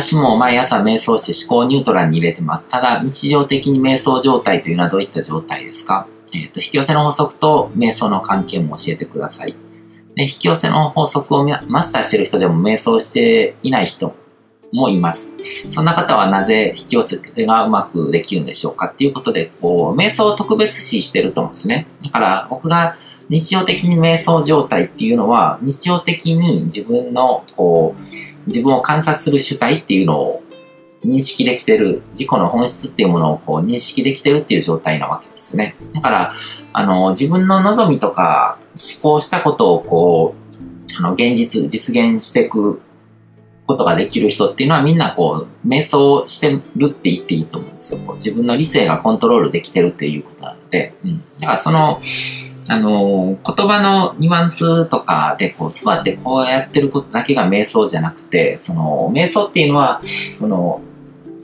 私も毎朝瞑想して思考ニュートラルに入れてます。ただ、日常的に瞑想状態というのはどういった状態ですか？えっ、ー、と、引き寄せの法則と瞑想の関係も教えてください。で、引き寄せの法則をマスターしてる人でも瞑想していない人もいます。そんな方はなぜ引き寄せがうまくできるんでしょうかっていうことで、こう、瞑想を特別視してると思うんですね。だから僕が日常的に瞑想状態っていうのは、日常的に自分の、こう、自分を観察する主体っていうのを認識できてる、自己の本質っていうものをこう認識できてるっていう状態なわけですね。だから、あの、自分の望みとか思考したことをこう、あの、現実、実現していくことができる人っていうのはみんなこう、瞑想してるって言っていいと思うんですよ。こう自分の理性がコントロールできてるっていうことなので、うん。だからその、あの、言葉のニュアンスとかで、こう、座ってこうやってることだけが瞑想じゃなくて、その、瞑想っていうのは、その、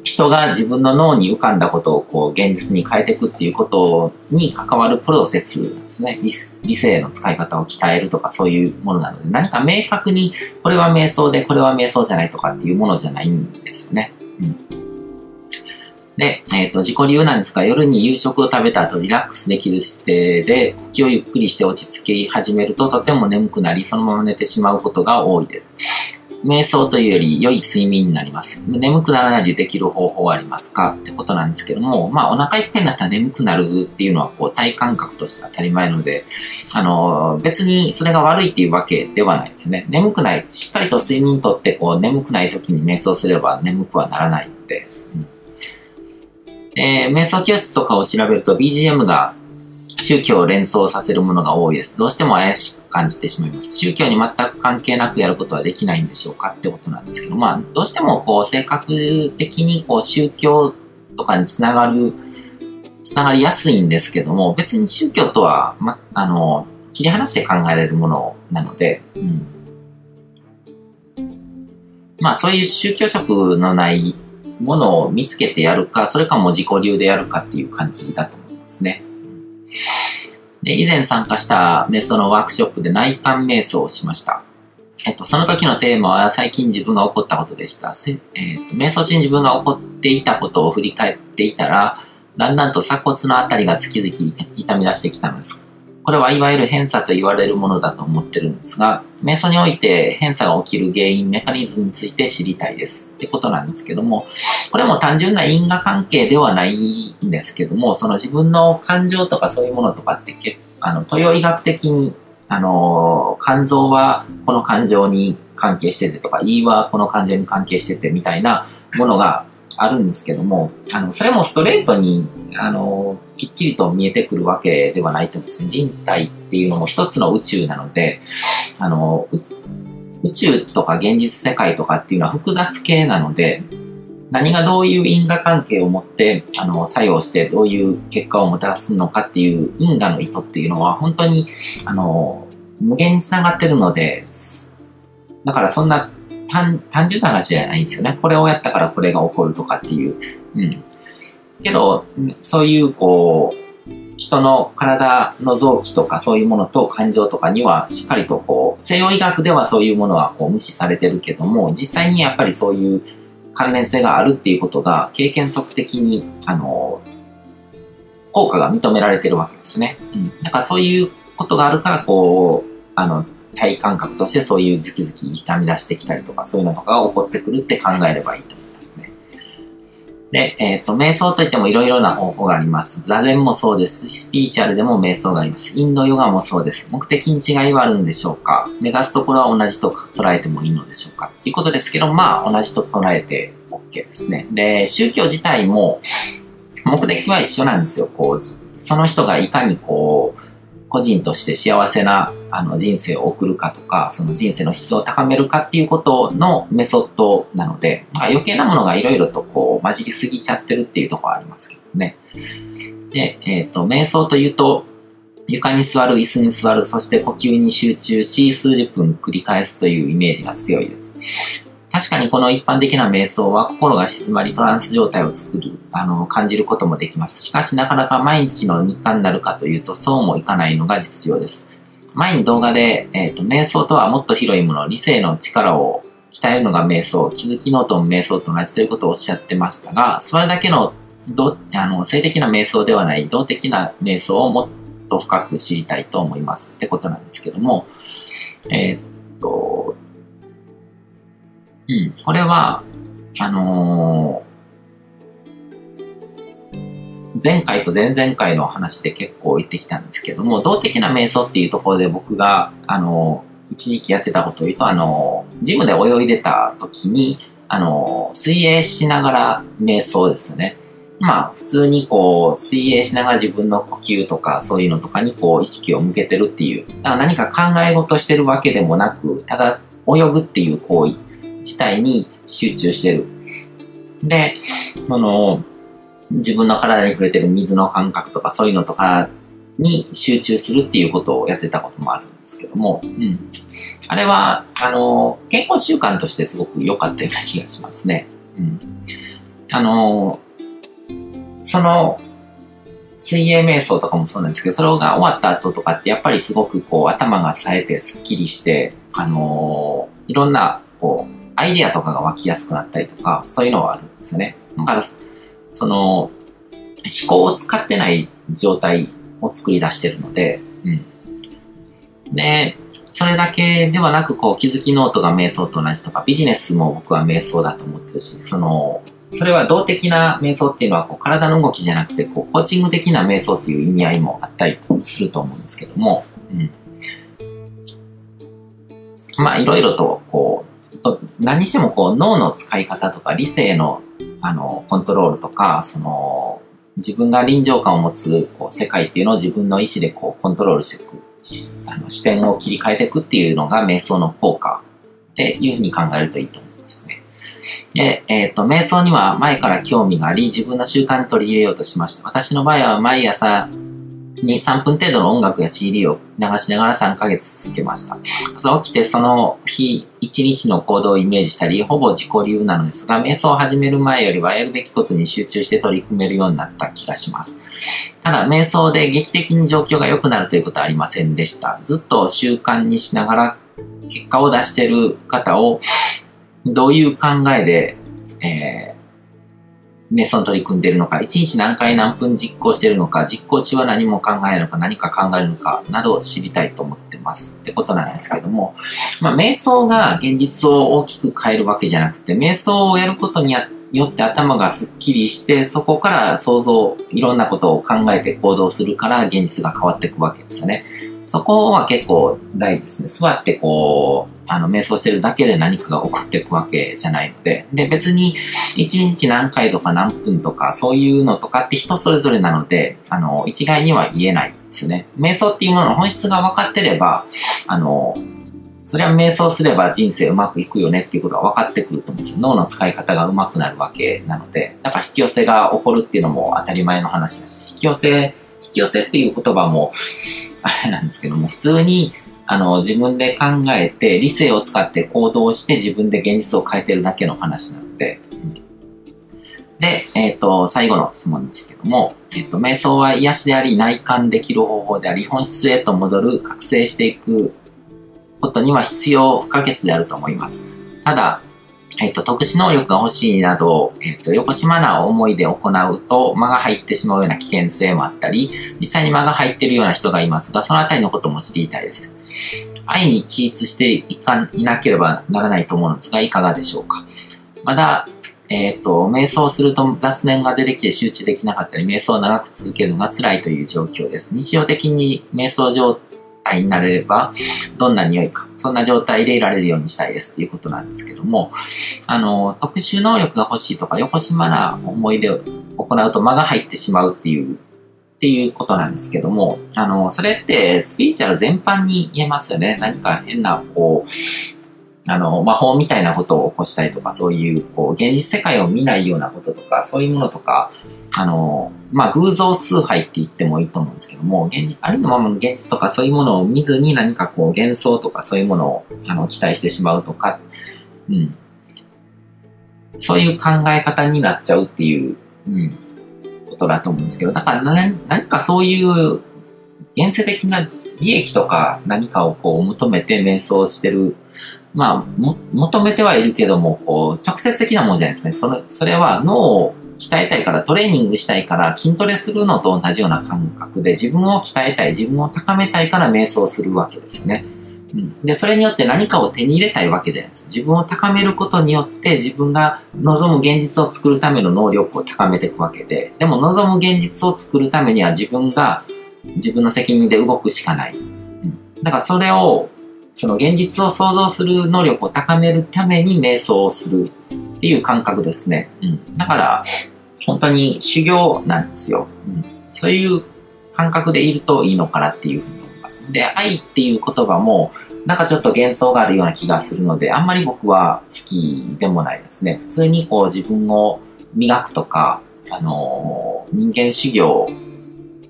人が自分の脳に浮かんだことをこう現実に変えていくっていうことに関わるプロセスですね理。理性の使い方を鍛えるとかそういうものなので、何か明確にこれは瞑想でこれは瞑想じゃないとかっていうものじゃないんですよね。うんで、えっ、ー、と、自己流なんですが、夜に夕食を食べた後リラックスできる姿勢で、呼吸をゆっくりして落ち着き始めると、とても眠くなり、そのまま寝てしまうことが多いです。瞑想というより良い睡眠になります。眠くならないでできる方法はありますか？ってことなんですけども、まあお腹いっぱいになったら眠くなるっていうのはこう体感覚として当たり前ので、あの、別にそれが悪いっていうわけではないですね。眠くない、しっかりと睡眠とってこう眠くない時に瞑想すれば眠くはならないので、うんえー、瞑想教室とかを調べると BGM が宗教を連想させるものが多いです。どうしても怪しく感じてしまいます。宗教に全く関係なくやることはできないんでしょうかってことなんですけど、まあ、どうしてもこう、性格的にこう、宗教とかにつながる、つながりやすいんですけども、別に宗教とは、ま、あの、切り離して考えられるものなので、うん。まあ、そういう宗教色のないものを見つけてやるか、それかも自己流でやるかっていう感じだと思いますね。で、以前参加した瞑想のワークショップで内観瞑想をしました。えっと、その時のテーマは最近自分が起こったことでした。えっと、瞑想中に自分が起こっていたことを振り返っていたら、だんだんと鎖骨のあたりが月々痛み出してきたのです。これはいわゆる偏差と言われるものだと思ってるんですが、瞑想において偏差が起きる原因、メカニズムについて知りたいです。ってことなんですけども、これも単純な因果関係ではないんですけども、その自分の感情とかそういうものとかって結あの、東洋医学的に、あの、肝臓はこの感情に関係しててとか、胃はこの感情に関係しててみたいなものがあるんですけども、あの、それもストレートに、あの、きっちりと見えてくるわけではないと思うんですね。人体っていうのも一つの宇宙なので、あの、宇宙とか現実世界とかっていうのは複雑系なので、何がどういう因果関係を持って、あの、作用してどういう結果をもたらすのかっていう因果の意図っていうのは、本当に、あの、無限につながってるので、だからそんな単純な話じゃないんですよね。これをやったからこれが起こるとかっていう。うん。けど、そういう、こう、人の体の臓器とかそういうものと感情とかにはしっかりとこう、西洋医学ではそういうものはこう無視されてるけども、実際にやっぱりそういう関連性があるっていうことが経験則的に、あの、効果が認められてるわけですね。うん。だからそういうことがあるから、こう、あの、体感覚としてそういうズキズキ痛み出してきたりとか、そういうのとかが起こってくるって考えればいいと思いますね。で、えっ、ー、と、瞑想といってもいろいろな方法があります。座禅もそうですし、スピーチャルでも瞑想があります。インドヨガもそうです。目的に違いはあるんでしょうか？目指すところは同じと捉えてもいいのでしょうか？ということですけど、まあ、同じと捉えて OK ですね。で、宗教自体も、目的は一緒なんですよ。こう、その人がいかにこう、個人として幸せなあの人生を送るかとか、その人生の質を高めるかっていうことのメソッドなので、まあ、余計なものがいろいろとこう混じりすぎちゃってるっていうところはありますけどね。で、えっ、ー、と、瞑想というと、床に座る、椅子に座る、そして呼吸に集中し、数十分繰り返すというイメージが強いです。確かにこの一般的な瞑想は心が静まりトランス状態を作る、あの、感じることもできます。しかしなかなか毎日の日課になるかというとそうもいかないのが実情です。前に動画で、えっ、ー、と、瞑想とはもっと広いもの、理性の力を鍛えるのが瞑想、気づきノートも瞑想と同じということをおっしゃってましたが、それだけのどあの性的な瞑想ではない動的な瞑想をもっと深く知りたいと思いますってことなんですけども、えー、っと、うん、これは、あのー、前回と前々回の話で結構言ってきたんですけども、動的な瞑想っていうところで僕が、あのー、一時期やってたことを言うと、あのー、ジムで泳いでた時に、あの水泳しながら瞑想ですね。まあ、普通にこう、水泳しながら自分の呼吸とか、そういうのとかにこう、意識を向けてるっていう。だから何か考え事してるわけでもなく、ただ、泳ぐっていう行為自体に集中してる。で、その、自分の体に触れてる水の感覚とか、そういうのとかに集中するっていうことをやってたこともあるんですけども、うん。あれは、あの、健康習慣としてすごく良かったような気がしますね。うん。あの、その、水泳瞑想とかもそうなんですけど、それが終わった後とかってやっぱりすごくこう頭が冴えてスッキリして、あのー、いろんなこうアイディアとかが湧きやすくなったりとか、そういうのはあるんですよね。だから、その、思考を使ってない状態を作り出してるので、うん。で、それだけではなく、こう、気づきノートが瞑想と同じとか、ビジネスも僕は瞑想だと思ってるし、その、それは動的な瞑想っていうのはこう体の動きじゃなくてこうコーチング的な瞑想っていう意味合いもあったりすると思うんですけども、うん、まあいろいろとこう何してもこう脳の使い方とか理性のあのコントロールとかその自分が臨場感を持つこう世界っていうのを自分の意思でこうコントロールしていくあの視点を切り替えていくっていうのが瞑想の効果っていうふうに考えるといいと思いますね。で、えっ、ー、と、瞑想には前から興味があり、自分の習慣に取り入れようとしました。私の場合は毎朝に3分程度の音楽や CD を流しながら3ヶ月続けました。朝起きてその日1日の行動をイメージしたり、ほぼ自己流なのですが、瞑想を始める前よりはやるべきことに集中して取り組めるようになった気がします。ただ、瞑想で劇的に状況が良くなるということはありませんでした。ずっと習慣にしながら結果を出している方をどういう考えで、えー、瞑想に取り組んでいるのか、一日何回何分実行しているのか、実行中は何も考えるのか、何か考えるのか、などを知りたいと思ってますってことなんですけども、まあ、瞑想が現実を大きく変えるわけじゃなくて、瞑想をやることによって頭がスッキリして、そこから想像、いろんなことを考えて行動するから現実が変わっていくわけですよね。そこは結構大事ですね。座ってこう、あの、瞑想してるだけで何かが起こっていくわけじゃないので、で、別に1日何回とか何分とか、そういうのとかって人それぞれなので、あの、一概には言えないですね。瞑想っていうものの本質が分かってれば、あの、それは瞑想すれば人生うまくいくよねっていうことが分かってくると思うんですよ。脳の使い方がうまくなるわけなので、だから引き寄せが起こるっていうのも当たり前の話だし、引き寄せ、引き寄せっていう言葉も、あれなんですけども、普通にあの、自分で考えて、理性を使って行動して自分で現実を変えてるだけの話なので、で、えっ、ー、と、最後の質問ですけども、えっ、ー、と、瞑想は癒しであり、内観できる方法であり、本質へと戻る、覚醒していくことには必要不可欠であると思います。ただ、えっ、と、特殊能力が欲しいなど、えっ、と、よこしまな思いで行うと間が入ってしまうような危険性もあったり、実際に間が入ってるような人がいますが、そのあたりのことも知りたいです。愛に起立していかいなければならないと思うのですが、いかがでしょうか？まだ、えっ、と、瞑想すると雑念が出てきて集中できなかったり、瞑想を長く続けるのが辛いという状況です。日常的に瞑想状態になれれば、どんな匂いか、そんな状態でいられるようにしたいですっていうことなんですけども、あの、特殊能力が欲しいとか、横島な思い出を行うと間が入ってしまうっていう、っていうことなんですけども、あの、それってスピリチュアル全般に言えますよね。何か変な、こう、あの、魔法みたいなことを起こしたりとか、そういう、こう、現実世界を見ないようなこととか、そういうものとか、あの、まあ、偶像崇拝って言ってもいいと思うんですけども、現実、ありのままの現実とかそういうものを見ずに何かこう幻想とかそういうものをあの期待してしまうとか、うん。そういう考え方になっちゃうっていう、うん、ことだと思うんですけど、だから何何かそういう現世的な利益とか何かをこう求めて瞑想してるまあ、も、求めてはいるけども、こう、直接的なものじゃないですね。それ、それは脳を鍛えたいから、トレーニングしたいから、筋トレするのと同じような感覚で、自分を鍛えたい、自分を高めたいから瞑想するわけですよね。うん、で、それによって何かを手に入れたいわけじゃないです。自分を高めることによって自分が望む現実を作るための能力を高めていくわけで、でも望む現実を作るためには自分が自分の責任で動くしかない。うん、だからそれを、その現実を想像する能力を高めるために瞑想をするっていう感覚ですね。うん、だから、本当に修行なんですよ。うん、そういう感覚でいるといいのかなっていうふうに思います。で、愛っていう言葉も、なんかちょっと幻想があるような気がするので、あんまり僕は好きでもないですね。普通にこう自分を磨くとか、あのー、人間修行、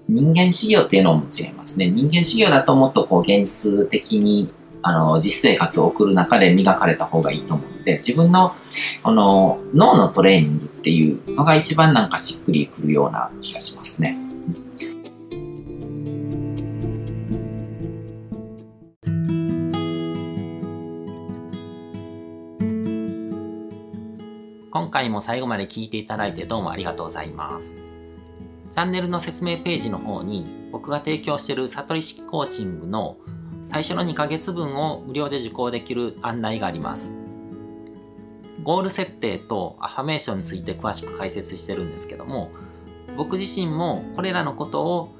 人間修行っていうのも違いますね。人間修行だともっとこう現実的に、あの、実生活を送る中で磨かれた方がいいと思うので、自分の、あの、脳のトレーニングっていうのが一番なんかしっくりくるような気がしますね。今回も最後まで聞いていただいてどうもありがとうございます。チャンネルの説明ページの方に僕が提供している悟り式コーチングの最初の2ヶ月分を無料で受講できる案内があります。ゴール設定とアファメーションについて詳しく解説してるんですけども、僕自身もこれらのことを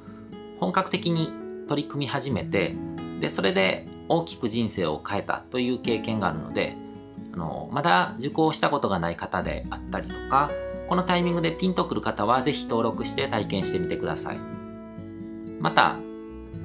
本格的に取り組み始めて、で、それで大きく人生を変えたという経験があるので、あの、まだ受講したことがない方であったりとか、このタイミングでピンとくる方はぜひ登録して体験してみてください。また、